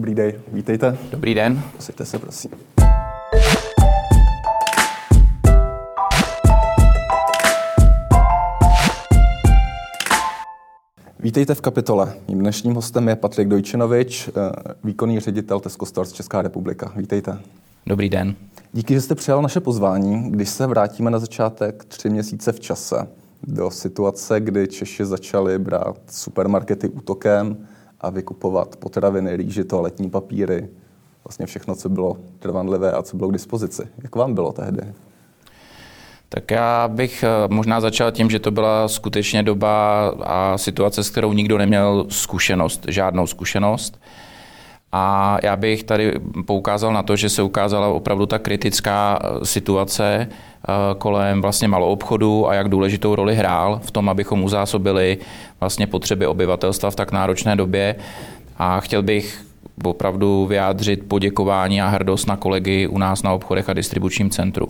Dobrý den, vítejte. Dobrý den. Posaďte se, prosím. Vítejte v kapitole. Mým dnešním hostem je Patrik Dojčinovič, eh, výkonný ředitel Tesco Stores Česká republika. Vítejte. Dobrý den. Díky, že jste přijal naše pozvání. Když se vrátíme na začátek tři měsíce v čase do situace, kdy Češi začali brát supermarkety útokem a vykupovat potraviny, rýži, toaletní papíry, vlastně všechno, co bylo trvanlivé a co bylo k dispozici. Jak vám bylo tehdy? Tak já bych eh, možná začal tím, že to byla skutečně doba a situace, s kterou nikdo neměl zkušenost, žádnou zkušenost. A já bych tady poukázal na to, že se ukázala opravdu ta kritická eh, situace eh, kolem vlastně malou obchodu a jak důležitou roli hrál v tom, abychom uzásobili vlastně potřeby obyvatelstva v tak náročné době. A chtěl bych opravdu vyjádřit poděkování a hrdost na kolegy u nás na obchodech a distribučním centru.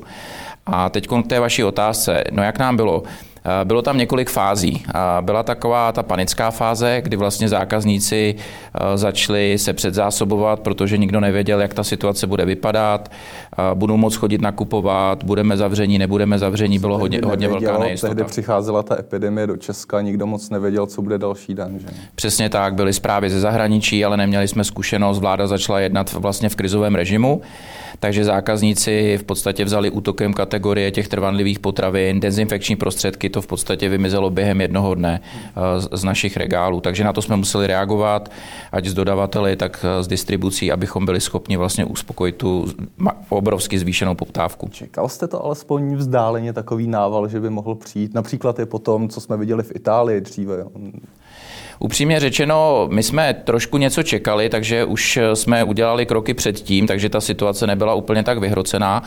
A teď k té vaší otázce. No jak nám bylo? Eh, bylo tam několik fází. Byla taková ta panická fáze, kdy vlastně zákazníci eh, začali se předzásobovat, protože nikdo nevěděl, jak ta situace bude vypadat. Eh, budou moc chodit nakupovat, budeme zavření, nebudeme zavření, bylo hodně, hodně velká nejistota. Tehdy přicházela ta epidemie do Česka, nikdo moc nevěděl, co bude další den. Že? Přesně tak, byly zprávy ze zahraničí, ale neměli jsme zkušenost. Vláda začala jednat vlastně v krizovém režimu takže zákazníci v podstatě vzali útokem kategorie těch trvanlivých potravin, dezinfekční prostředky, to v podstatě vymizelo během jednoho dne eh, z našich regálů. Takže na to jsme museli reagovat, ať z dodavateli, tak z distribucí, abychom byli schopni vlastně uspokojit tu obrovsky zvýšenou poptávku. Čekal jste to alespoň vzdáleně takový nával, že by mohl přijít? Například je po tom, co jsme viděli v Itálii dříve. Upřímně řečeno, my jsme trošku něco čekali, takže už jsme udělali kroky předtím, takže ta situace nebyla úplně tak vyhrocená.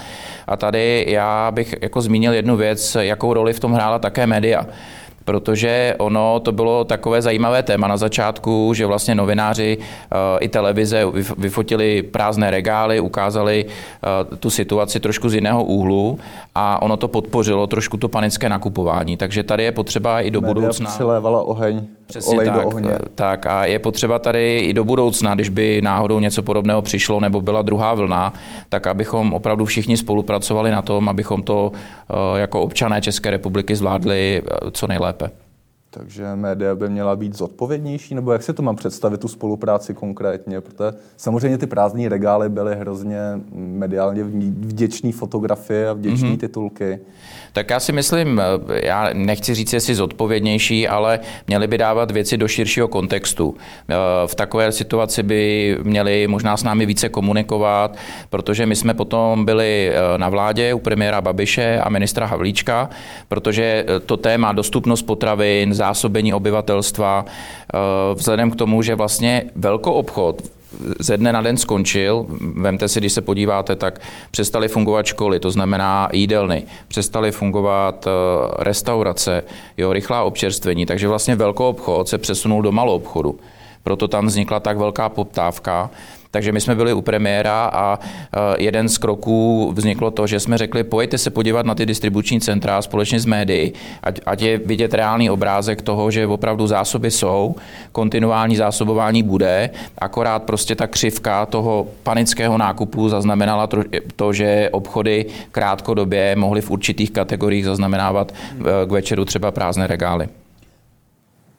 A tady já bych jako zmínil jednu věc, jakou roli v tom hrála také média protože ono to bylo takové zajímavé téma na začátku, že vlastně novináři eh, i televize vyfotili prázdné regály, ukázali eh, tu situaci trošku z jiného úhlu a ono to podpořilo trošku to panické nakupování. Takže tady je potřeba i do Média budoucna... přilévala oheň, Přesně olej tak, do ohně. Tak a je potřeba tady i do budoucna, když by náhodou něco podobného přišlo nebo byla druhá vlna, tak abychom opravdu všichni spolupracovali na tom, abychom to eh, jako občané České republiky zvládli co nejlépe. Takže média by měla být zodpovědnější, nebo jak si to mám představit, tu spolupráci konkrétně? Protože samozřejmě ty prázdné regály byly hrozně mediálně vděčné fotografie a vděčné mm-hmm. titulky. Tak já si myslím, já nechci říct, jestli zodpovědnější, ale měli by dávat věci do širšího kontextu. Eh, v takové situaci by měli možná s námi více komunikovat, protože my jsme potom byli eh, na vládě u premiéra Babiše a ministra Havlíčka, protože eh, to téma dostupnost potravin, zásobení obyvatelstva, vzhledem k tomu, že vlastně velkoobchod ze dne na den skončil. Vemte si, když se podíváte, tak přestaly fungovat školy, to znamená jídelny, přestaly fungovat eh, restaurace, jo, rychlá občerstvení, takže vlastně velkou obchod se přesunul do malou obchodu. Proto tam vznikla tak velká poptávka. Takže my jsme byli u premiéra a e, jeden z kroků vzniklo to, že jsme řekli, pojďte se podívat na ty distribuční centra společně s médií, ať, ať je vidět reálný obrázek toho, že opravdu zásoby jsou, kontinuální zásobování bude, akorát prostě ta křivka toho panického nákupu zaznamenala to, že obchody krátkodobě mohly v určitých kategoriích zaznamenávat e, k večeru třeba prázdné regály.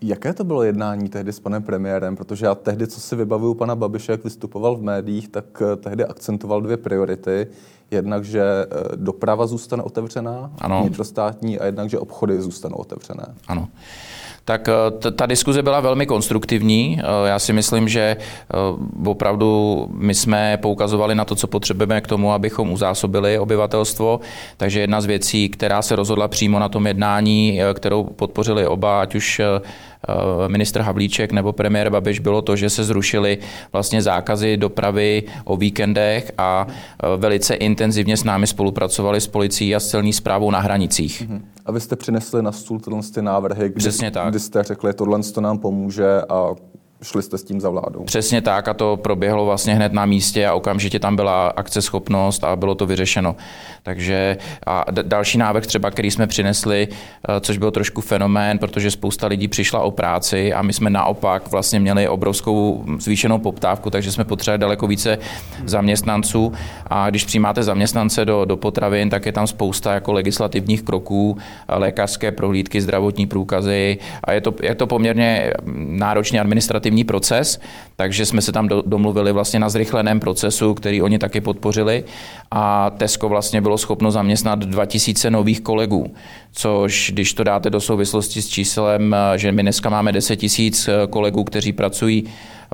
Jaké to bylo jednání tehdy s panem premiérem? Protože já tehdy, co si vybavuju pana Babiše, jak vystupoval v médiích, tak eh, tehdy akcentoval dvě priority. Jednak, že eh, doprava zůstane otevřená, ano. vnitrostátní, a jednak, že obchody zůstanou otevřené. Ano tak eh, ta diskuze byla velmi konstruktivní. Já si myslím, že opravdu my jsme poukazovali na to, co potřebujeme k tomu, abychom uzásobili obyvatelstvo. Takže jedna z věcí, která se rozhodla přímo na tom jednání, kterou podpořili oba, ať už Eh, ministr Havlíček nebo premiér Babiš bylo to, že se zrušily vlastně zákazy dopravy o víkendech a eh, velice intenzivně s námi spolupracovali s policií a s celní zprávou na hranicích. Mhm. A vy jste přinesli na stůl tyhle ty návrhy, kdy, Přesně tak. kdy jste řekli, tohle to nám pomůže a šli jste s tím za vládou. Přesně tak a to proběhlo vlastně hned na místě a okamžitě tam byla akceschopnost a bylo to vyřešeno. Takže a další návrh třeba, který jsme přinesli, eh, což byl trošku fenomén, protože spousta lidí přišla o práci a my jsme naopak vlastně měli obrovskou zvýšenou poptávku, takže jsme potřebovali daleko více zaměstnanců a když přijímáte zaměstnance do, do potravin, tak je tam spousta jako legislativních kroků, lékařské prohlídky, zdravotní průkazy a je to, je to poměrně náročný administrativní proces, takže jsme se tam do, domluvili vlastně na zrychleném procesu, který oni taky podpořili a Tesco vlastně bylo schopno zaměstnat 2000 nových kolegů, což když to dáte do souvislosti s číslem, že my dneska máme 10 tisíc kolegů, kteří pracují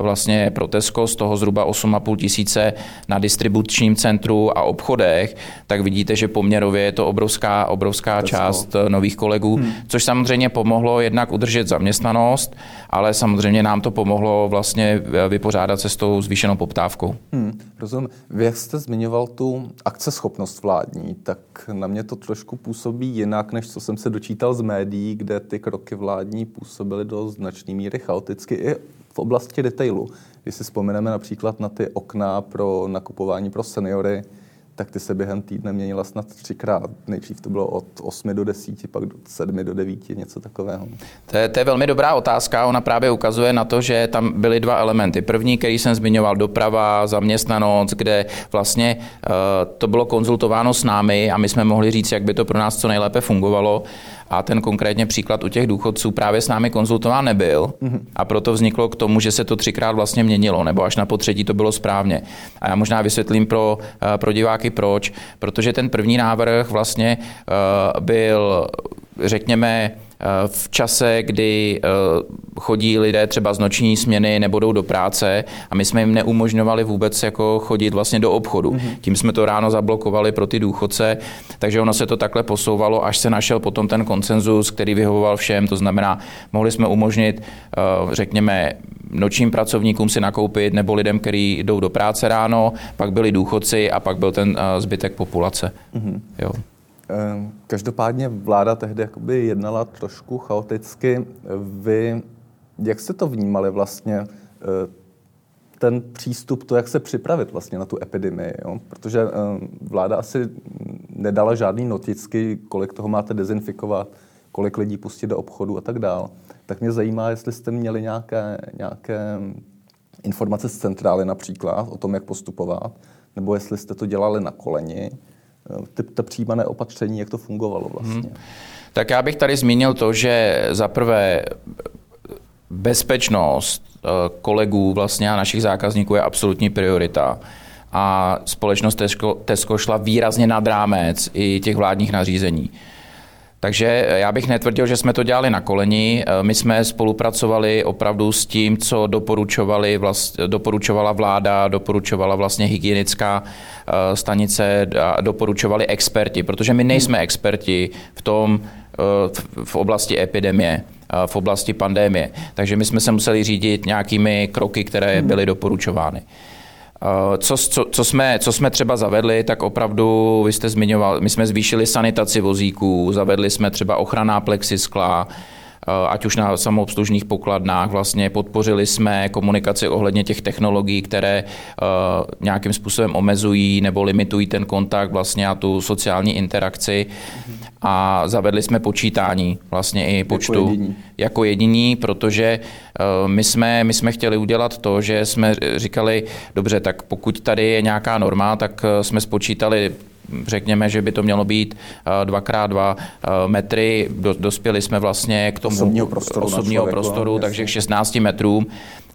vlastně pro Tesco, z toho zhruba 8,5 tisíce na distribučním centru a obchodech, tak vidíte, že poměrově je to obrovská, obrovská Tesco. část eh, nových kolegů, hmm. což samozřejmě pomohlo jednak udržet zaměstnanost, ale samozřejmě nám to pomohlo vlastně eh, vypořádat se s tou zvýšenou poptávkou. Hmm, rozumím. Vy, jak jste zmiňoval tu akceschopnost vládní, tak na mě to trošku působí jinak, než co jsem se dočítal z médií, kde ty kroky vládní působily do značné míry chaoticky i v oblasti detailu. Když si vzpomeneme například na ty okna pro nakupování pro seniory, tak ty se během týdne měnila snad třikrát. Nejdřív to bylo od 8 do 10, pak do 7 do 9, něco takového. To je, to je velmi dobrá otázka. Ona právě ukazuje na to, že tam byly dva elementy. První, který jsem zmiňoval, doprava, zaměstnanost, kde vlastně uh, to bylo konzultováno s námi a my jsme mohli říct, jak by to pro nás co nejlépe fungovalo a ten konkrétně příklad u těch důchodců právě s námi konzultován nebyl. A proto vzniklo k tomu, že se to třikrát vlastně měnilo, nebo až na potřetí to bylo správně. A já možná vysvětlím pro, eh, pro diváky proč, protože ten první návrh vlastně uh, byl, řekněme, v čase, kdy eh, chodí lidé třeba z noční směny nebo jdou do práce a my jsme jim neumožňovali vůbec jako chodit vlastně do obchodu. Mm-hmm. Tím jsme to ráno zablokovali pro ty důchodce, takže ono se to takhle posouvalo, až se našel potom ten konsenzus, který vyhovoval všem, to znamená, mohli jsme umožnit, eh, řekněme, nočním pracovníkům si nakoupit nebo lidem, kteří jdou do práce ráno, pak byli důchodci a pak byl ten eh, zbytek populace. Mm-hmm. Jo. Ehm, každopádně vláda tehdy jakoby jednala trošku chaoticky. Vy, jak jste to vnímali vlastně, eh, ten přístup, to, jak se připravit vlastně na tu epidemii, jo? protože ehm, vláda asi nedala žádný noticky, kolik toho máte dezinfikovat, kolik lidí pustit do obchodu a tak dál. Tak mě zajímá, jestli jste měli nějaké, nějaké informace z centrály například o tom, jak postupovat, nebo jestli jste to dělali na koleni, ty, ta přijímané opatření, jak to fungovalo vlastně. Hmm. Tak já bych tady zmínil to, že za prvé bezpečnost eh, kolegů vlastně a našich zákazníků je absolutní priorita. A společnost Tesco, Tesco šla výrazně nad rámec i těch vládních nařízení. Takže já bych netvrdil, že jsme to dělali na koleni. My jsme spolupracovali opravdu s tím, co doporučovali vlast, doporučovala vláda, doporučovala vlastně hygienická eh, stanice, doporučovali experti, protože my nejsme experti v tom, eh, v oblasti epidemie eh, v oblasti pandémie. Takže my jsme se museli řídit nějakými kroky, které hmm. byly doporučovány. Eh, co, co, co, jsme, co jsme třeba zavedli, tak opravdu, vy jste zmiňoval, my jsme zvýšili sanitaci vozíků, zavedli jsme třeba ochranná plexiskla, eh, ať už na samoobslužných pokladnách, vlastně podpořili jsme komunikaci ohledně těch technologií, které uh, nějakým způsobem omezují nebo limitují ten kontakt vlastně a tu sociální interakci. A zavedli jsme počítání vlastně i počtu jako jediní, jako jediní protože uh, my jsme, my jsme chtěli udělat to, že jsme říkali, dobře, tak pokud tady je nějaká norma, tak jsme spočítali řekněme, že by to mělo být 2x2 uh, metry. dospěli jsme vlastně k tomu osobního prostoru, osobního prostoru takže k 16 metrům.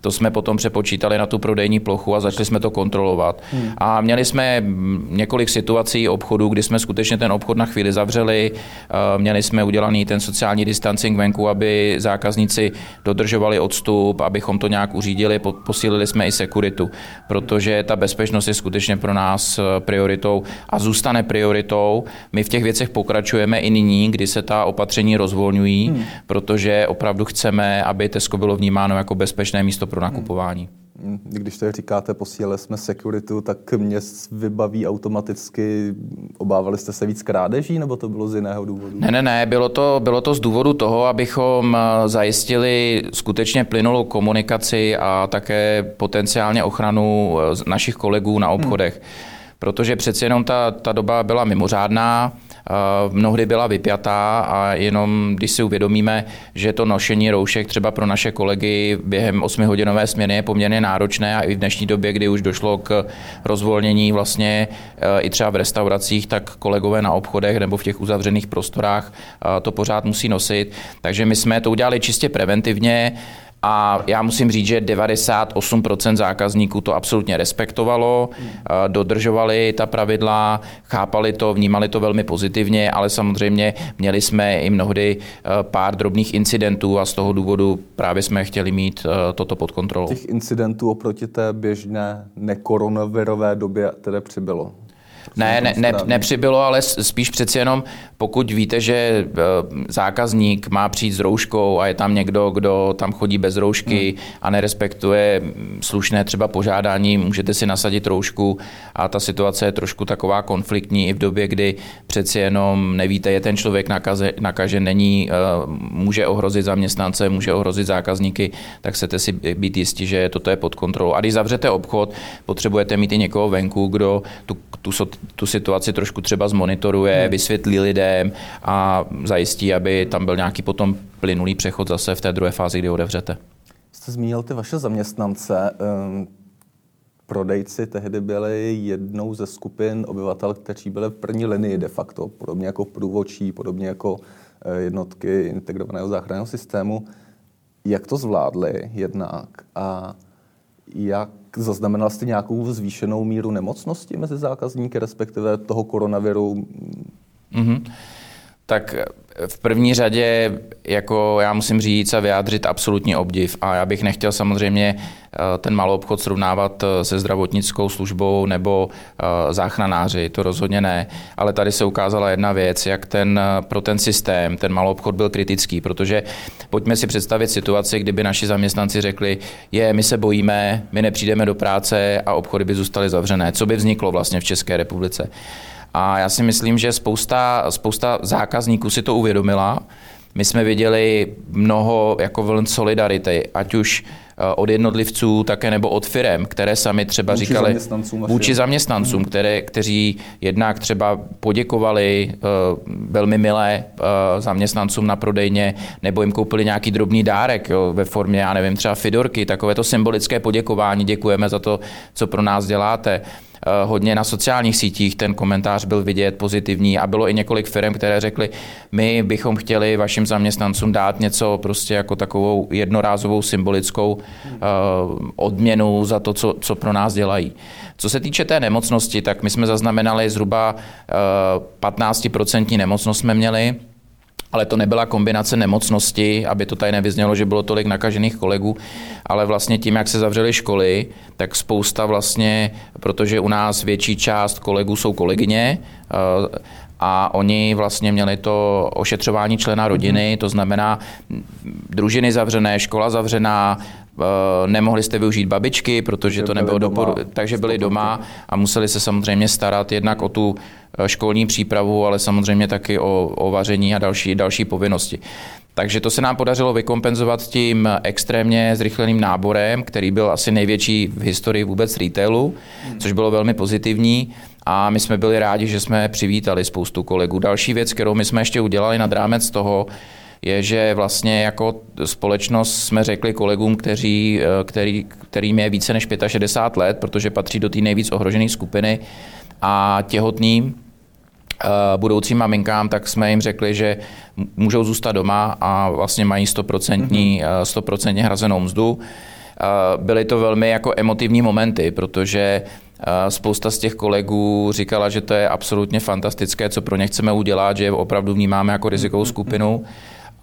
To jsme potom přepočítali na tu prodejní plochu a začali jsme to kontrolovat. Hmm. A měli jsme několik situací obchodu, kdy jsme skutečně ten obchod na chvíli zavřeli. Eh, měli jsme udělaný ten sociální distancing venku, aby zákazníci dodržovali odstup, abychom to nějak uřídili. Posílili jsme i sekuritu, protože ta bezpečnost je skutečně pro nás eh, prioritou a zůstane prioritou. My v těch věcech pokračujeme i nyní, kdy se ta opatření rozvolňují, hmm. protože opravdu chceme, aby Tesco bylo vnímáno jako bezpečné místo pro nakupování. Když to říkáte, posílali jsme securitu, tak mě vybaví automaticky, obávali jste se víc krádeží, nebo to bylo z jiného důvodu? Ne, ne, ne, bylo to, bylo to z důvodu toho, abychom eh, zajistili skutečně plynulou komunikaci a také potenciálně ochranu eh, našich kolegů na obchodech. Hmm. Protože přeci jenom ta, ta doba byla mimořádná, mnohdy byla vypjatá a jenom když si uvědomíme, že to nošení roušek třeba pro naše kolegy během 8-hodinové směny je poměrně náročné a i v dnešní době, kdy už došlo k rozvolnění vlastně e, i třeba v restauracích, tak kolegové na obchodech nebo v těch uzavřených prostorách e, to pořád musí nosit. Takže my jsme to udělali čistě preventivně. A já musím říct, že 98% zákazníků to absolutně respektovalo, dodržovali ta pravidla, chápali to, vnímali to velmi pozitivně, ale samozřejmě měli jsme i mnohdy e, pár drobných incidentů a z toho důvodu právě jsme chtěli mít e, toto pod kontrolou. Těch incidentů oproti té běžné nekoronavirové době tedy přibylo? Ne, ne, ne, nepřibylo, ale spíš přeci jenom, pokud víte, že eh, zákazník má přijít s rouškou a je tam někdo, kdo tam chodí bez roušky hmm. a nerespektuje slušné třeba požádání, můžete si nasadit roušku a ta situace je trošku taková konfliktní i v době, kdy přeci jenom nevíte, je ten člověk nakaze, nakažen, není, eh, může ohrozit zaměstnance, může ohrozit zákazníky, tak chcete si být jistí, že toto je pod kontrolou. A když zavřete obchod, potřebujete mít i někoho venku, kdo tu, tu tu situaci trošku třeba zmonitoruje, hmm. vysvětlí lidem a zajistí, aby tam byl nějaký potom plynulý přechod zase v té druhé fázi, kdy otevřete. Jste zmínil ty vaše zaměstnance. Ehm, prodejci tehdy byli jednou ze skupin obyvatel, kteří byli v první linii de facto, podobně jako průvočí, podobně jako eh, jednotky integrovaného záchranného systému. Jak to zvládli jednak a jak zaznamenal jste nějakou zvýšenou míru nemocnosti mezi zákazníky, respektive toho koronaviru? Mm-hmm. Tak v první řadě, jako já musím říct a vyjádřit absolutní obdiv. A já bych nechtěl samozřejmě eh, ten malou obchod srovnávat eh, se zdravotnickou službou nebo eh, záchranáři, to rozhodně ne. Ale tady se ukázala jedna věc, jak ten, pro ten systém, ten malou obchod byl kritický, protože pojďme si představit situaci, kdyby naši zaměstnanci řekli, je, my se bojíme, my nepřijdeme do práce a obchody by zůstaly zavřené. Co by vzniklo vlastně v České republice? A já si myslím, že spousta, spousta zákazníků si to uvědomila. My jsme viděli mnoho jako vln solidarity, ať už eh, od jednotlivců, také nebo od firem, které sami třeba vůči říkali zaměstnancům vůči zaměstnancům, hmm. které, kteří jednak třeba poděkovali uh, velmi milé uh, zaměstnancům na prodejně, nebo jim koupili nějaký drobný dárek jo, ve formě, já nevím, třeba Fidorky, takové to symbolické poděkování, děkujeme za to, co pro nás děláte. Eh, hodně na sociálních sítích ten komentář byl vidět pozitivní a bylo i několik firm, které řekly, my bychom chtěli vašim zaměstnancům dát něco prostě jako takovou jednorázovou symbolickou eh, odměnu za to, co, co pro nás dělají. Co se týče té nemocnosti, tak my jsme zaznamenali zhruba 15% eh, nemocnost jsme měli, ale to nebyla kombinace nemocnosti, aby to tady nevyznělo, že bylo tolik nakažených kolegů, ale vlastně tím, jak se zavřely školy, tak spousta vlastně, protože u nás větší část kolegů jsou kolegyně, a oni vlastně měli to ošetřování člena rodiny, to znamená družiny zavřené, škola zavřená, eh, nemohli jste využít babičky, protože to nebylo doporu, takže byli doma a museli se samozřejmě starat jednak o tu Eh, školní přípravu, ale samozřejmě taky o, o vaření a další, další povinnosti. Takže to se nám podařilo vykompenzovat tím extrémně zrychleným náborem, který byl asi největší v historii vůbec retailu, což bylo velmi pozitivní. A my jsme byli rádi, že jsme přivítali spoustu kolegů. Další věc, kterou my jsme ještě udělali nad rámec toho, je, že vlastně jako společnost jsme řekli kolegům, kteří, eh, který, kterým je více než 65 let, protože patří do té nejvíc ohrožené skupiny a těhotným, Eh, budoucím maminkám, tak jsme jim řekli, že můžou zůstat doma a vlastně mají 100%, 100% mhm. eh, hrazenou mzdu. Byly to velmi jako emotivní momenty, protože Spousta z těch kolegů říkala, že to je absolutně fantastické, co pro ně chceme udělat, že je opravdu vnímáme jako rizikovou mhm. skupinu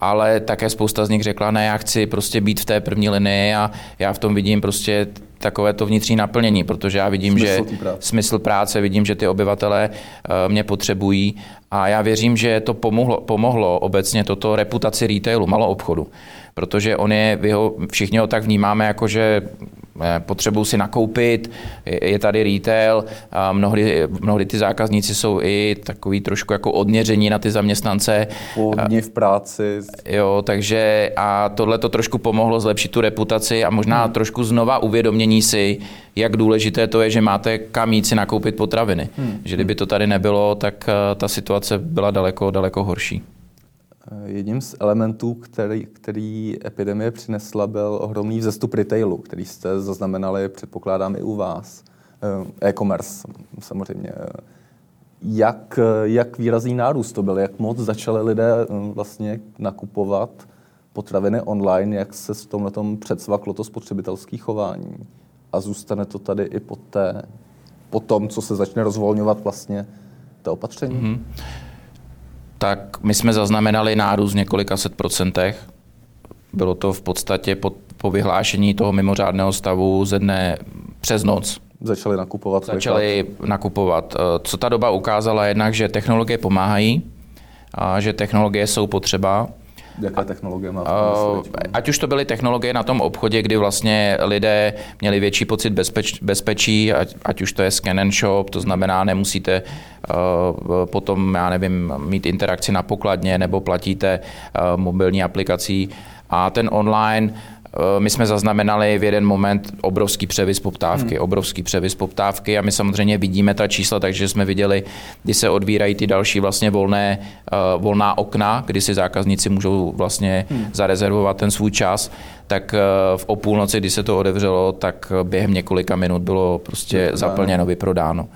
ale také spousta z nich řekla, ne, já chci prostě být v té první linii a já v tom vidím prostě takové to vnitřní naplnění, protože já vidím, smysl že práce. smysl práce, vidím, že ty obyvatelé eh, mě potřebují a já věřím, že to pomohlo, pomohlo obecně toto reputaci retailu, malou obchodu. protože on je, ho, všichni ho tak vnímáme jako, že potřebují si nakoupit, je tady retail a mnohdy, mnohdy ty zákazníci jsou i takový trošku jako odměření na ty zaměstnance. Hodně v práci. Jo, takže a tohle to trošku pomohlo zlepšit tu reputaci a možná hmm. trošku znova uvědomění si, jak důležité to je, že máte kam jít si nakoupit potraviny. Hmm. Že kdyby to tady nebylo, tak eh, ta situace byla daleko, daleko horší. Jedním z elementů, který, který epidemie přinesla, byl ohromný vzestup retailu, který jste zaznamenali, předpokládám, i u vás. Eh, e-commerce samozřejmě. Jak, jak výrazný nárůst to byl? Jak moc začali lidé eh, vlastně nakupovat potraviny online? Jak se v tomhle předsvaklo to spotřebitelské chování? A zůstane to tady i po, té, po tom, co se začne rozvolňovat vlastně to opatření? Mm-hmm tak my jsme zaznamenali nárůst v několika set procentech. Bylo to v podstatě po, po vyhlášení toho mimořádného stavu ze dne přes noc. Začali nakupovat. Začali vyklad. nakupovat. Eh, co ta doba ukázala jednak, že technologie pomáhají, a že technologie jsou potřeba, Jaké technologie má? Uh, ať už to byly technologie na tom obchodě, kdy vlastně lidé měli větší pocit bezpeč, bezpečí, ať, ať už to je scan and shop, to znamená, nemusíte uh, potom, já nevím, mít interakci na pokladně nebo platíte uh, mobilní aplikací. A ten online my jsme zaznamenali v jeden moment obrovský převis poptávky, hmm. obrovský převis poptávky a my samozřejmě vidíme ta čísla, takže jsme viděli, kdy se odvírají ty další vlastně volné, uh, volná okna, kdy si zákazníci můžou vlastně hmm. zarezervovat ten svůj čas, tak uh, v o půlnoci, kdy se to odevřelo, tak během několika minut bylo prostě zaplněno, vyprodáno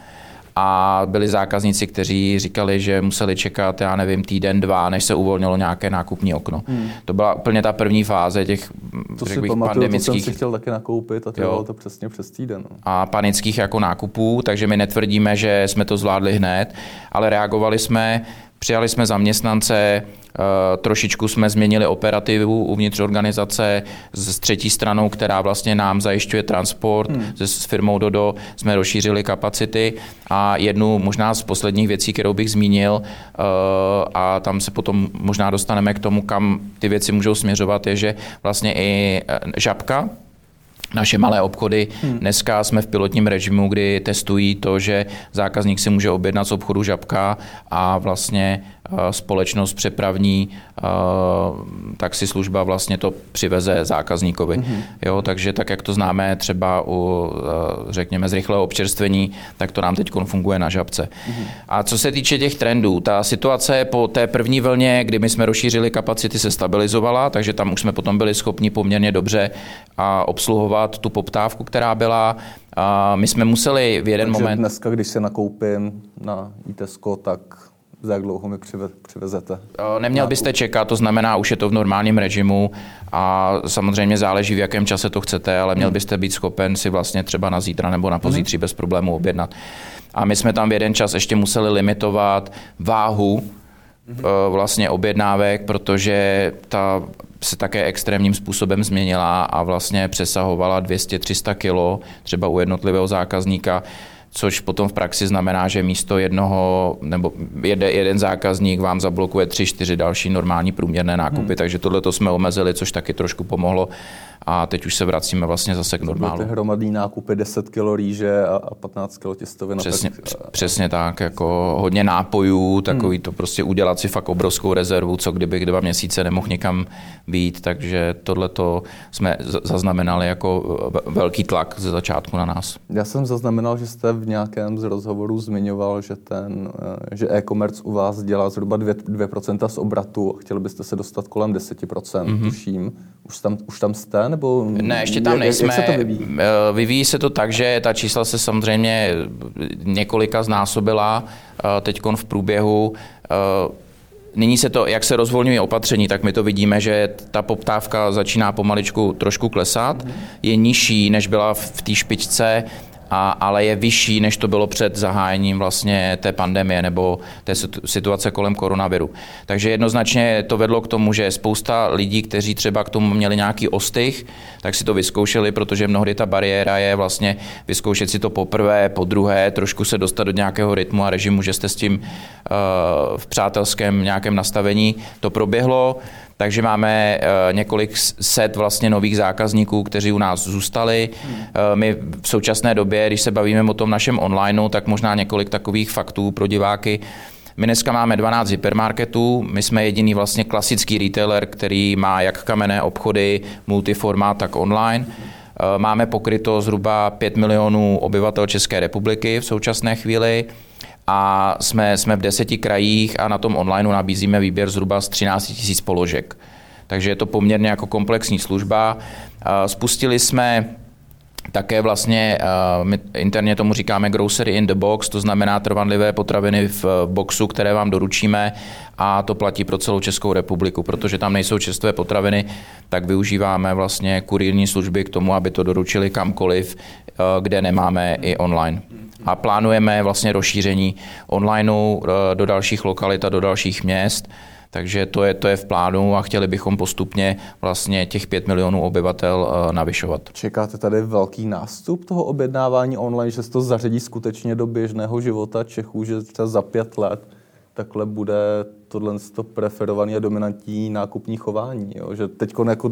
a byli zákazníci, kteří říkali, že museli čekat, já nevím, týden, dva, než se uvolnilo nějaké nákupní okno. Hmm. To byla úplně ta první fáze těch to si bych, pamatuju, pandemických... To jsem si chtěl taky nakoupit a to to přesně přes týden. No. A panických jako nákupů, takže my netvrdíme, že jsme to zvládli hned, ale reagovali jsme, přijali jsme zaměstnance, trošičku jsme změnili operativu uvnitř organizace s třetí stranou, která vlastně nám zajišťuje transport. Hmm. S firmou Dodo jsme rozšířili kapacity a jednu možná z posledních věcí, kterou bych zmínil, eh, a tam se potom možná dostaneme k tomu, kam ty věci můžou směřovat, je, že vlastně i eh, žabka, naše malé obchody. Hmm. Dneska jsme v pilotním režimu, kdy testují to, že zákazník si může objednat z obchodu žabka a vlastně Eh, společnost přepravní eh, taxislužba vlastně to přiveze zákazníkovi. Mm-hmm. Jo, takže tak, jak to známe třeba u, eh, řekněme, z rychlého občerstvení, tak to nám teď funguje na žabce. Mm-hmm. A co se týče těch trendů, ta situace po té první vlně, kdy my jsme rozšířili kapacity, se stabilizovala, takže tam už jsme potom byli schopni poměrně dobře a obsluhovat tu poptávku, která byla. A my jsme museli v jeden takže moment... dneska, když se nakoupím na ITESCO, tak za jak dlouho mi přivezete? Neměl byste čekat, to znamená, už je to v normálním režimu a samozřejmě záleží, v jakém čase to chcete, ale měl hmm. byste být schopen si vlastně třeba na zítra nebo na pozítří hmm. bez problému objednat. A my jsme tam v jeden čas ještě museli limitovat váhu hmm. vlastně objednávek, protože ta se také extrémním způsobem změnila a vlastně přesahovala 200-300 kg třeba u jednotlivého zákazníka což potom v praxi znamená, že místo jednoho nebo jede, jeden zákazník vám zablokuje tři, čtyři další normální průměrné nákupy, hmm. takže tohle to jsme omezili, což taky trošku pomohlo a teď už se vracíme vlastně zase k normálu. Ty hromadný nákupy 10 kg rýže a 15 kg těstovina. Přesně, tak... přesně tak, jako hodně nápojů, takový hmm. to prostě udělat si fakt obrovskou rezervu, co kdybych dva měsíce nemohl někam být, takže tohle to jsme zaznamenali jako velký tlak ze začátku na nás. Já jsem zaznamenal, že jste v nějakém z rozhovorů zmiňoval, že ten, eh, že e-commerce u vás dělá zhruba 2%, 2% z obratu a chtěli byste se dostat kolem 10%, mm-hmm. tuším. Už tam, už tam jste? Nebo ne, ještě tam nejsme. Jak, jak se to vyvíjí? Eh, vyvíjí se to tak, že ta čísla se samozřejmě několika znásobila eh, teď v průběhu. Nyní se to, jak se rozvolňuje opatření, tak my to vidíme, že ta poptávka začíná pomaličku trošku klesat, mhm. je nižší, než byla v té špičce a, ale je vyšší, než to bylo před zahájením vlastně té pandemie nebo té situace kolem koronaviru. Takže jednoznačně to vedlo k tomu, že spousta lidí, kteří třeba k tomu měli nějaký ostych, tak si to vyzkoušeli, protože mnohdy ta bariéra je vlastně vyzkoušet si to poprvé, po druhé, trošku se dostat do nějakého rytmu a režimu, že jste s tím uh, v přátelském nějakém nastavení. To proběhlo. Takže máme několik set vlastně nových zákazníků, kteří u nás zůstali. My v současné době, když se bavíme o tom našem onlineu, tak možná několik takových faktů pro diváky. My dneska máme 12 hypermarketů, my jsme jediný vlastně klasický retailer, který má jak kamenné obchody, multiformát, tak online. Eh, máme pokryto zhruba 5 milionů obyvatel České republiky v současné chvíli a jsme, jsme v deseti krajích a na tom onlineu nabízíme výběr zhruba z 13 000 položek. Takže je to poměrně jako komplexní služba. Spustili jsme také vlastně uh, my interně tomu říkáme grocery in the box, to znamená trvanlivé potraviny v boxu, které vám doručíme a to platí pro celou Českou republiku, protože tam nejsou čerstvé potraviny, tak využíváme vlastně kurírní služby k tomu, aby to doručili kamkoliv, uh, kde nemáme i online. A plánujeme vlastně rozšíření onlineu do dalších lokalit a do dalších měst. Takže to je, to je v plánu a chtěli bychom postupně vlastně těch 5 milionů obyvatel eh, navyšovat. Čekáte tady velký nástup toho objednávání online, že se to zařadí skutečně do běžného života Čechů, že třeba za pět let takhle bude tohle to preferovaný a dominantní nákupní chování. Jo? Že teď jako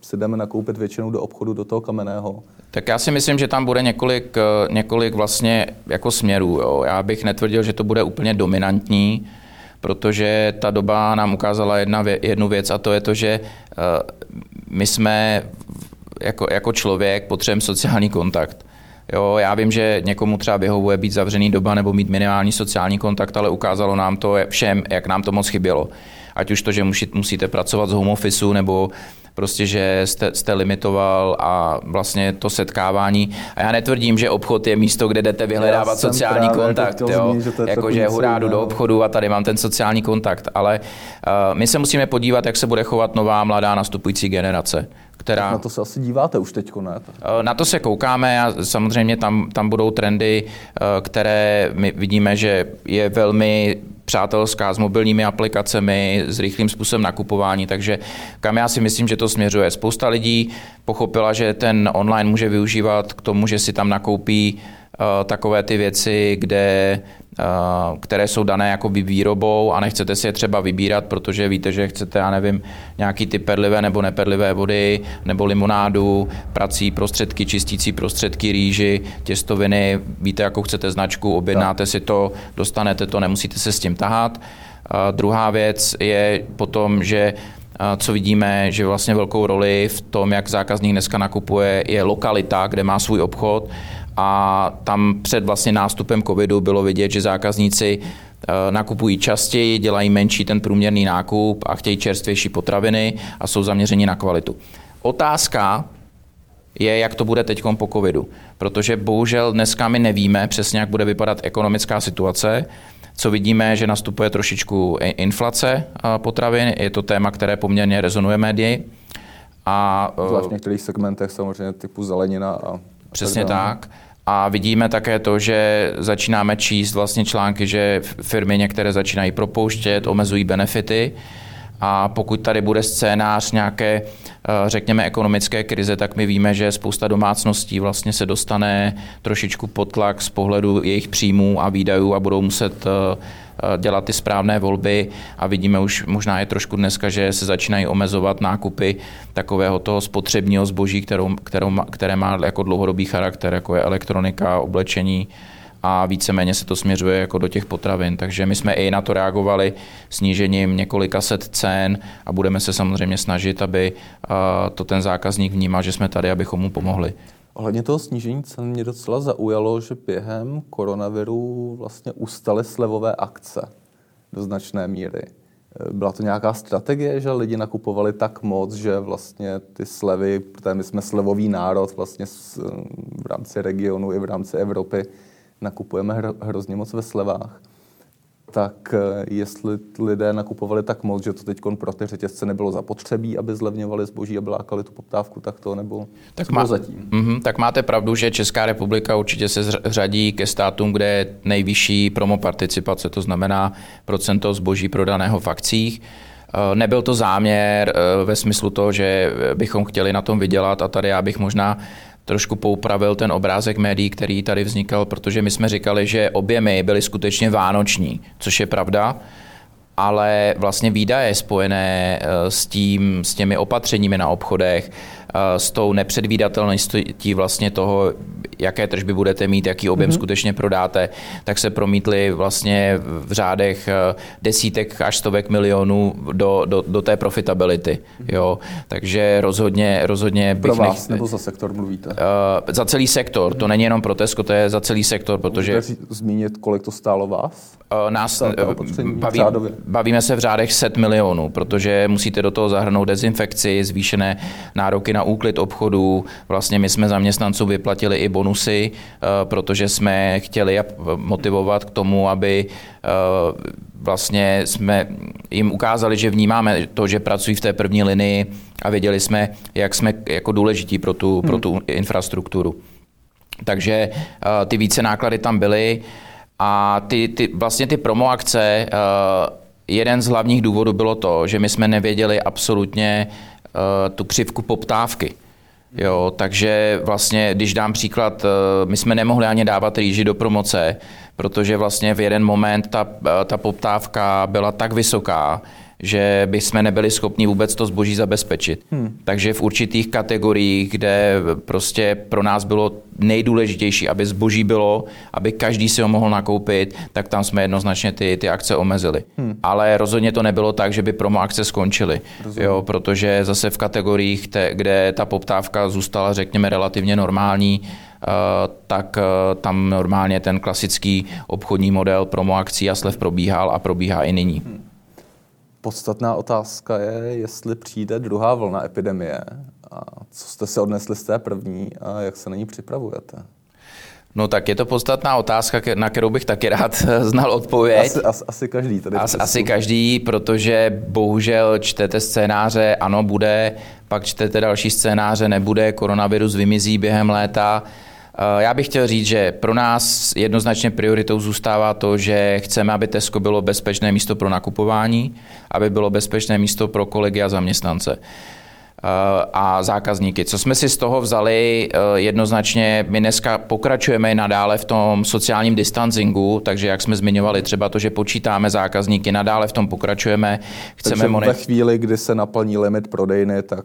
si jdeme nakoupit většinou do obchodu, do toho kamenného. Tak já si myslím, že tam bude několik, eh, několik vlastně jako směrů. Jo. Já bych netvrdil, že to bude úplně dominantní, protože ta doba nám ukázala jedna, jednu věc a to je to, že eh, my jsme jako, jako člověk potřebujeme sociální kontakt. Jo, já vím, že někomu třeba vyhovuje být zavřený doba nebo mít minimální sociální kontakt, ale ukázalo nám to všem, jak nám to moc chybělo. Ať už to, že musíte pracovat z home office nebo prostě, že jste, jste limitoval a vlastně to setkávání. A já netvrdím, že obchod je místo, kde jdete vyhledávat sociální kontakt. Jo? Jakože hurá, jdu do obchodu a tady mám ten sociální kontakt. Ale uh, my se musíme podívat, jak se bude chovat nová mladá nastupující generace která... Na to se asi díváte už teď, ne? Eh, na to se koukáme a samozřejmě tam, tam budou trendy, eh, které my vidíme, že je velmi přátelská s mobilními aplikacemi, s rychlým způsobem nakupování, takže kam já si myslím, že to směřuje. Spousta lidí pochopila, že ten online může využívat k tomu, že si tam nakoupí uh, takové ty věci, kde Eh, které jsou dané jako výrobou a nechcete si je třeba vybírat, protože víte, že chcete, já nevím, nějaký ty perlivé nebo neperlivé vody, nebo limonádu, prací prostředky, čistící prostředky, rýži, těstoviny, víte, jakou chcete značku, objednáte si to, dostanete to, nemusíte se s tím tahat. A druhá věc je potom, že co vidíme, že vlastně velkou roli v tom, jak zákazník dneska nakupuje, je lokalita, kde má svůj obchod a tam před vlastně nástupem covidu bylo vidět, že zákazníci eh, nakupují častěji, dělají menší ten průměrný nákup a chtějí čerstvější potraviny a jsou zaměřeni na kvalitu. Otázka je, jak to bude teď po covidu, protože bohužel dneska my nevíme přesně, jak bude vypadat ekonomická situace, co vidíme, že nastupuje trošičku inflace potravin, je to téma, které poměrně rezonuje médii. A, Zvlášť v některých segmentech samozřejmě typu zelenina a Přesně tak. tak. A vidíme také to, že začínáme číst vlastně články, že firmy některé začínají propouštět, omezují benefity. A pokud tady bude scénář nějaké, eh, řekněme, ekonomické krize, tak my víme, že spousta domácností vlastně se dostane trošičku pod tlak z pohledu jejich příjmů a výdajů a budou muset eh, dělat ty správné volby a vidíme už možná je trošku dneska, že se začínají omezovat nákupy takového toho spotřebního zboží, kterou, kterou, které má jako dlouhodobý charakter, jako je elektronika, oblečení, a víceméně se to směřuje jako do těch potravin. Takže my jsme i na to reagovali snížením několika set cen a budeme se samozřejmě snažit, aby eh, to ten zákazník vnímal, že jsme tady, abychom mu pomohli. Ohledně toho snížení cen mě docela zaujalo, že během koronaviru vlastně ustaly slevové akce do značné míry. Byla to nějaká strategie, že lidi nakupovali tak moc, že vlastně ty slevy, protože my jsme slevový národ vlastně v rámci regionu i v rámci Evropy, nakupujeme hrozně moc ve slevách tak eh, jestli lidé nakupovali tak moc, že to teď pro ty řetězce nebylo zapotřebí, aby zlevňovali zboží a lákali tu poptávku, tak to nebo tak má, zatím. Mm-hmm, tak máte pravdu, že Česká republika určitě se řadí ke státům, kde je nejvyšší promo participace, to znamená procento zboží prodaného v akcích. Eh, nebyl to záměr eh, ve smyslu toho, že bychom chtěli na tom vydělat a tady já bych možná trošku poupravil ten obrázek médií, který tady vznikal, protože my jsme říkali, že objemy byly skutečně vánoční, což je pravda, ale vlastně výdaje spojené s tím, s těmi opatřeními na obchodech, s tou nepředvídatelností vlastně toho, jaké tržby budete mít, jaký objem mm-hmm. skutečně prodáte, tak se promítly vlastně v řádech eh, desítek až stovek milionů do, do, do té profitability. Mm-hmm. Jo. Takže rozhodně, rozhodně bych... Pro vás nech... nebo za sektor mluvíte? Uh, za celý sektor, to není jenom pro Tesco, to je za celý sektor, protože... Můžete zmínit, kolik to stálo vás? Uh, nás baví, bavíme se v řádech set milionů, protože musíte do toho zahrnout dezinfekci, zvýšené nároky na úklid obchodů. Vlastně my jsme zaměstnancům vyplatili i bonus bonusy, eh, protože jsme chtěli motivovat k tomu, aby eh, vlastně jsme jim ukázali, že vnímáme to, že pracují v té první linii a věděli jsme, jak jsme jako důležití pro tu, pro tu hmm. infrastrukturu. Takže eh, ty více náklady tam byly a ty, ty, vlastně ty promo akce, jeden z hlavních důvodů bylo to, že my jsme nevěděli absolutně tu křivku poptávky. Jo, takže vlastně, když dám příklad, eh, my jsme nemohli ani dávat rýži do promoce, protože vlastně v jeden moment ta, eh, ta poptávka byla tak vysoká, že by jsme nebyli schopni vůbec to zboží zabezpečit. Hmm. Takže v určitých kategoriích, kde prostě pro nás bylo nejdůležitější, aby zboží bylo, aby každý si ho mohl nakoupit, tak tam jsme jednoznačně ty, ty akce omezili. Hmm. Ale rozhodně to nebylo tak, že by promo akce skončily, jo, protože zase v kategoriích, te, kde ta poptávka zůstala, řekněme, relativně normální, Uh, tak uh, tam normálně ten klasický obchodní model promo akcí a slev probíhal a probíhá i nyní. Hmm. Podstatná otázka je, jestli přijde druhá vlna epidemie a co jste si odnesli z té první a jak se na ní připravujete. No tak je to podstatná otázka, na kterou bych taky rád znal odpověď. Asi, asi, asi každý. Tady asi, asi každý, protože bohužel čtete scénáře, ano, bude, pak čtete další scénáře, nebude, koronavirus vymizí během léta. Eh, já bych chtěl říct, že pro nás jednoznačně prioritou zůstává to, že chceme, aby Tesco bylo bezpečné místo pro nakupování, aby bylo bezpečné místo pro kolegy a zaměstnance eh, a zákazníky. Co jsme si z toho vzali, eh, jednoznačně my dneska pokračujeme i nadále v tom sociálním distancingu, takže jak jsme zmiňovali třeba to, že počítáme zákazníky, nadále v tom pokračujeme. Chceme takže monet... ve chvíli, kdy se naplní limit prodejny, tak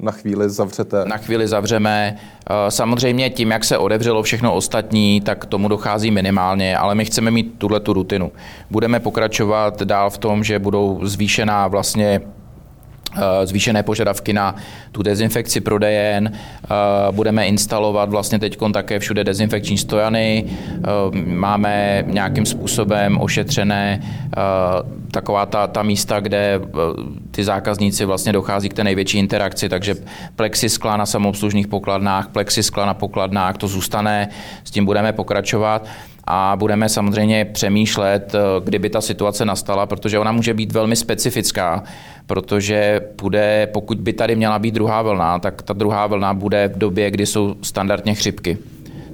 na chvíli zavřete? Na chvíli zavřeme. Eh, samozřejmě tím, jak se odevřelo všechno ostatní, tak tomu dochází minimálně, ale my chceme mít tuhle tu rutinu. Budeme pokračovat dál v tom, že budou zvýšená vlastně zvýšené požadavky na tu dezinfekci prodejen. Eh, budeme instalovat vlastně teď také všude dezinfekční stojany. Máme nějakým způsobem ošetřené taková ta, ta místa, kde eh, ty zákazníci vlastně dochází k té největší interakci, takže plexiskla na samoobslužných pokladnách, plexiskla na pokladnách, to zůstane, s tím budeme pokračovat a budeme samozřejmě přemýšlet, eh, kdyby ta situace nastala, protože ona může být velmi specifická, protože bude, pokud by tady měla být druhá vlna, tak ta druhá vlna bude v době, kdy jsou standardně chřipky.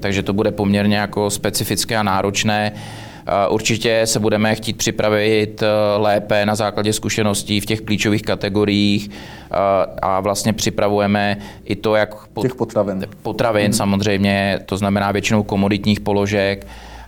Takže to bude poměrně jako specifické a náročné. Určitě se budeme chtít připravit eh, lépe na základě zkušeností v těch klíčových kategoriích eh, a vlastně připravujeme i to, jak... Těch potravin. Potravin hmm. samozřejmě, to znamená většinou komoditních položek,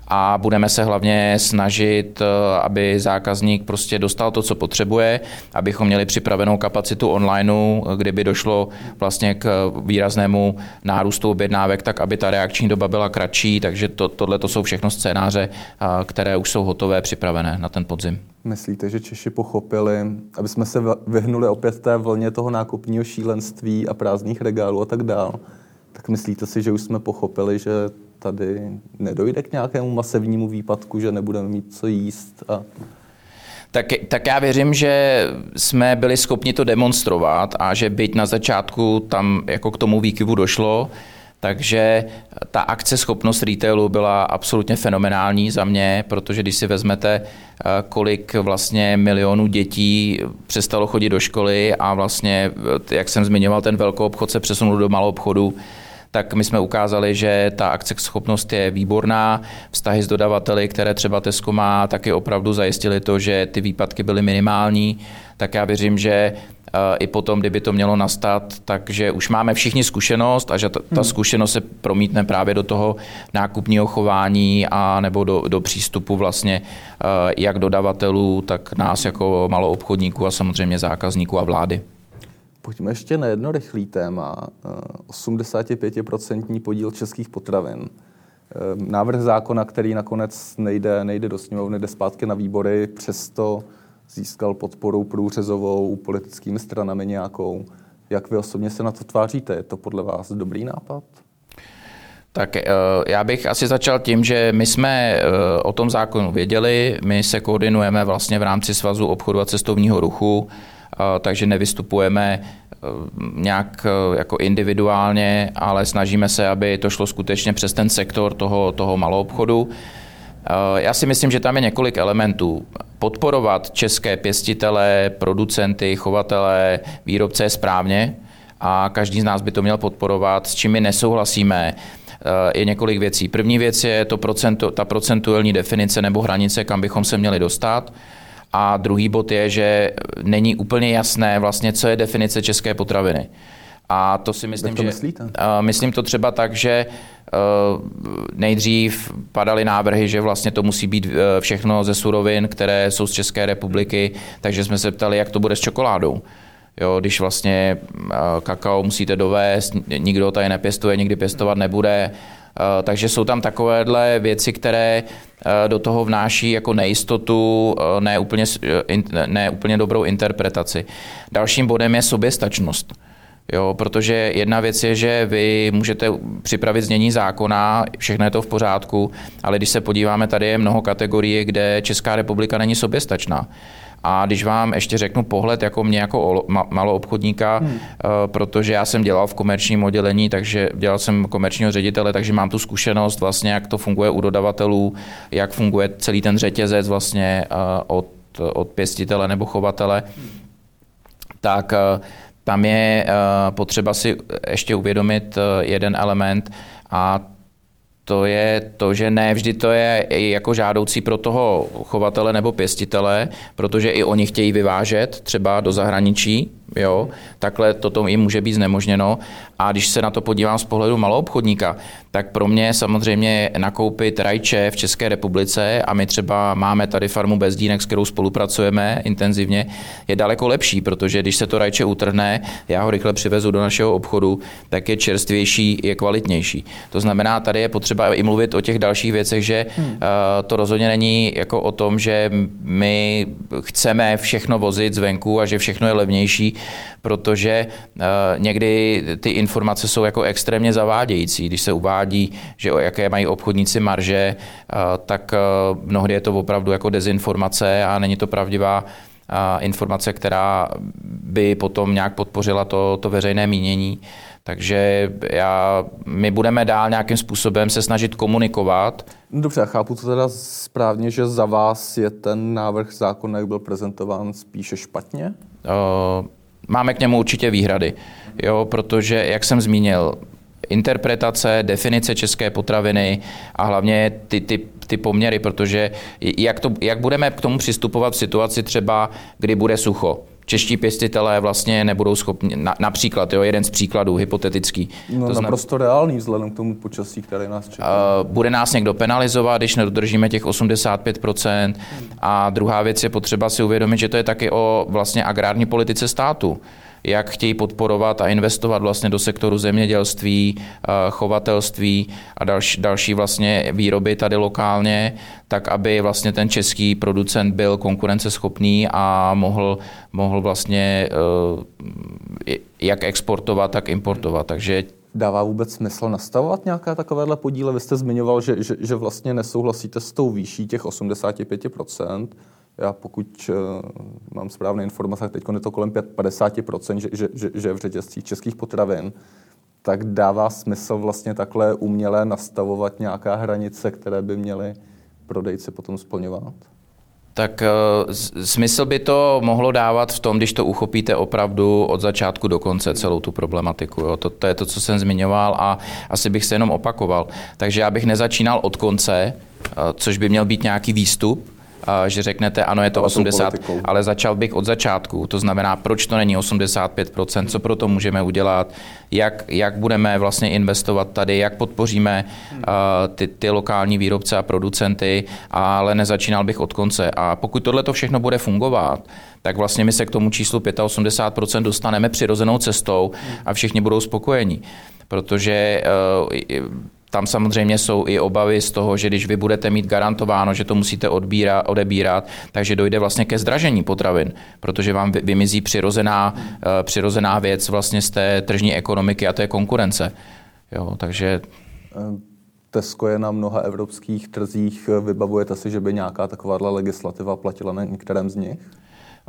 a budeme se hlavně snažit, eh, aby zákazník prostě dostal to, co potřebuje, abychom měli připravenou kapacitu online, kdyby došlo vlastně k výraznému nárůstu objednávek, tak aby ta reakční doba byla kratší, takže to, tohle to jsou všechno scénáře, eh, které už jsou hotové, připravené na ten podzim. Myslíte, že Češi pochopili, aby jsme se vyhnuli opět té vlně toho nákupního šílenství a prázdných regálů a tak dál, tak myslíte si, že už jsme pochopili, že tady nedojde k nějakému masivnímu výpadku, že nebudeme mít co jíst a tak, tak já věřím, že jsme byli schopni to demonstrovat a že byť na začátku tam jako k tomu výkyvu došlo, takže ta akce schopnost retailu byla absolutně fenomenální za mě, protože když si vezmete, eh, kolik vlastně milionů dětí přestalo chodit do školy a vlastně, eh, jak jsem zmiňoval, ten velkou obchod se přesunul do malou obchodu, tak my jsme ukázali, že ta akceschopnost je výborná. Vztahy s dodavateli, které třeba Tesco má, taky opravdu zajistili to, že ty výpadky byly minimální. Tak já věřím, že i potom, kdyby to mělo nastat, takže už máme všichni zkušenost a že ta, ta hmm. zkušenost se promítne právě do toho nákupního chování a nebo do, do přístupu vlastně jak dodavatelů, tak nás jako maloobchodníků a samozřejmě zákazníků a vlády. Pojďme ještě na jedno rychlý téma. 85% podíl českých potravin. Návrh zákona, který nakonec nejde, nejde do sněmovny, jde zpátky na výbory, přesto získal podporu průřezovou politickými stranami nějakou. Jak vy osobně se na to tváříte? Je to podle vás dobrý nápad? Tak eh, já bych asi začal tím, že my jsme eh, o tom zákonu věděli, my se koordinujeme vlastně v rámci Svazu obchodu a cestovního ruchu, eh, takže nevystupujeme nějak jako individuálně, ale snažíme se, aby to šlo skutečně přes ten sektor toho, toho malou obchodu. Já si myslím, že tam je několik elementů. Podporovat české pěstitele, producenty, chovatele, výrobce je správně a každý z nás by to měl podporovat, s čím my nesouhlasíme je několik věcí. První věc je to procento, ta procentuální definice nebo hranice, kam bychom se měli dostat. A druhý bod je, že není úplně jasné vlastně, co je definice české potraviny. A to si myslím, to že... Myslíte? Myslím to třeba tak, že nejdřív padaly návrhy, že vlastně to musí být všechno ze surovin, které jsou z České republiky, takže jsme se ptali, jak to bude s čokoládou. Jo, když vlastně kakao musíte dovést, nikdo tady nepěstuje, nikdy pěstovat nebude, takže jsou tam takovéhle věci, které do toho vnáší jako nejistotu, ne úplně, ne úplně dobrou interpretaci. Dalším bodem je soběstačnost. Jo, protože jedna věc je, že vy můžete připravit znění zákona, všechno je to v pořádku, ale když se podíváme, tady je mnoho kategorií, kde Česká republika není soběstačná. A když vám ještě řeknu pohled jako mě jako malou obchodníka, hmm. Eh, protože já jsem dělal v komerčním oddělení, takže dělal jsem komerčního ředitele, takže mám tu zkušenost vlastně, jak to funguje u dodavatelů, jak funguje celý ten řetězec vlastně eh, od, od pěstitele nebo chovatele. Tak eh, tam je potřeba si ještě uvědomit jeden element a to je to, že ne vždy to je jako žádoucí pro toho chovatele nebo pěstitele, protože i oni chtějí vyvážet třeba do zahraničí, jo, takhle toto jim může být znemožněno. A když se na to podívám z pohledu malou obchodníka, tak pro mě samozřejmě nakoupit rajče v České republice a my třeba máme tady farmu Bezdínek, s kterou spolupracujeme intenzivně, je daleko lepší, protože když se to rajče utrhne, já ho rychle přivezu do našeho obchodu, tak je čerstvější, je kvalitnější. To znamená, tady je potřeba i mluvit o těch dalších věcech, že hmm. to rozhodně není jako o tom, že my chceme všechno vozit zvenku a že všechno je levnější, protože někdy ty informace jsou jako extrémně zavádějící. Když se uvádí, že o jaké mají obchodníci marže, eh, tak eh, mnohdy je to opravdu jako dezinformace a není to pravdivá eh, informace, která by potom nějak podpořila to, to veřejné mínění. Takže já, my budeme dál nějakým způsobem se snažit komunikovat. Dobře, já chápu to teda správně, že za vás je ten návrh zákona, jak byl prezentován, spíše špatně? Uh, máme k němu určitě výhrady jo, protože, jak jsem zmínil, interpretace, definice české potraviny a hlavně ty, ty, ty poměry, protože jak, to, jak budeme k tomu přistupovat v situaci třeba, kdy bude sucho, čeští pěstitelé vlastně nebudou schopni, na, například, jo, jeden z příkladů, hypotetický. No, to naprosto zna... reálný vzhledem k tomu počasí, které nás čeká. Uh, bude nás někdo penalizovat, když nedodržíme těch 85%. A druhá věc je potřeba si uvědomit, že to je taky o vlastně agrární politice státu jak chtějí podporovat a investovat vlastně do sektoru zemědělství, eh, chovatelství a další, další vlastně výroby tady lokálně, tak aby vlastně ten český producent byl konkurenceschopný a mohl, mohl vlastně eh, jak exportovat, tak importovat. Takže Dává vůbec smysl nastavovat nějaké takovéhle podíly? Vy jste zmiňoval, že, že, že vlastně nesouhlasíte s tou výší těch 85%. Já pokud uh, mám správné informace, teď je to kolem 50%, že, že, že, že v řetězcích českých potravin, tak dává smysl vlastně takhle uměle nastavovat nějaká hranice, které by měly prodejci potom splňovat? Tak uh, smysl by to mohlo dávat v tom, když to uchopíte opravdu od začátku do konce celou tu problematiku. Jo. To, to je to, co jsem zmiňoval a asi bych se jenom opakoval. Takže já bych nezačínal od konce, uh, což by měl být nějaký výstup, že řeknete, ano, je to Ale tou 80, politikou. ale začal bych od začátku. To znamená, proč to není 85%, co pro to můžeme udělat, jak, jak budeme vlastně investovat tady, jak podpoříme uh, ty, ty lokální výrobce a producenty, ale nezačínal bych od konce. A pokud tohle to všechno bude fungovat, tak vlastně my se k tomu číslu 85% dostaneme přirozenou cestou a všichni budou spokojení. Protože uh, tam samozřejmě jsou i obavy z toho, že když vy budete mít garantováno, že to musíte odbírat, odebírat, takže dojde vlastně ke zdražení potravin, protože vám vy- vymizí přirozená, eh, přirozená věc vlastně z té tržní ekonomiky a to je konkurence. Jo, takže Eh, Tesco je na mnoha evropských trzích. Vybavujete si, že by nějaká takováhle legislativa platila na některém z nich?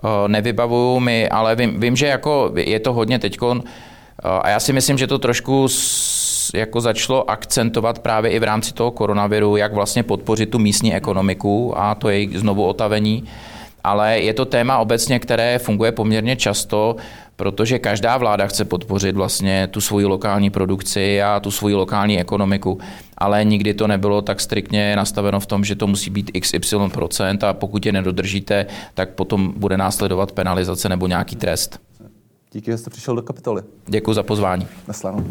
Eh, nevybavuju mi, ale vím, vím, že jako je to hodně teďkon eh, a já si myslím, že to trošku s- jako začalo akcentovat právě i v rámci toho koronaviru, jak vlastně podpořit tu místní ekonomiku a to její znovu otavení. Ale je to téma obecně, které funguje poměrně často, protože každá vláda chce podpořit vlastně tu svoji lokální produkci a tu svoji lokální ekonomiku, ale nikdy to nebylo tak striktně nastaveno v tom, že to musí být XY procent a pokud je nedodržíte, tak potom bude následovat penalizace nebo nějaký trest. Díky, že jste přišel do kapitoly. Děkuji za pozvání. Nasledanou.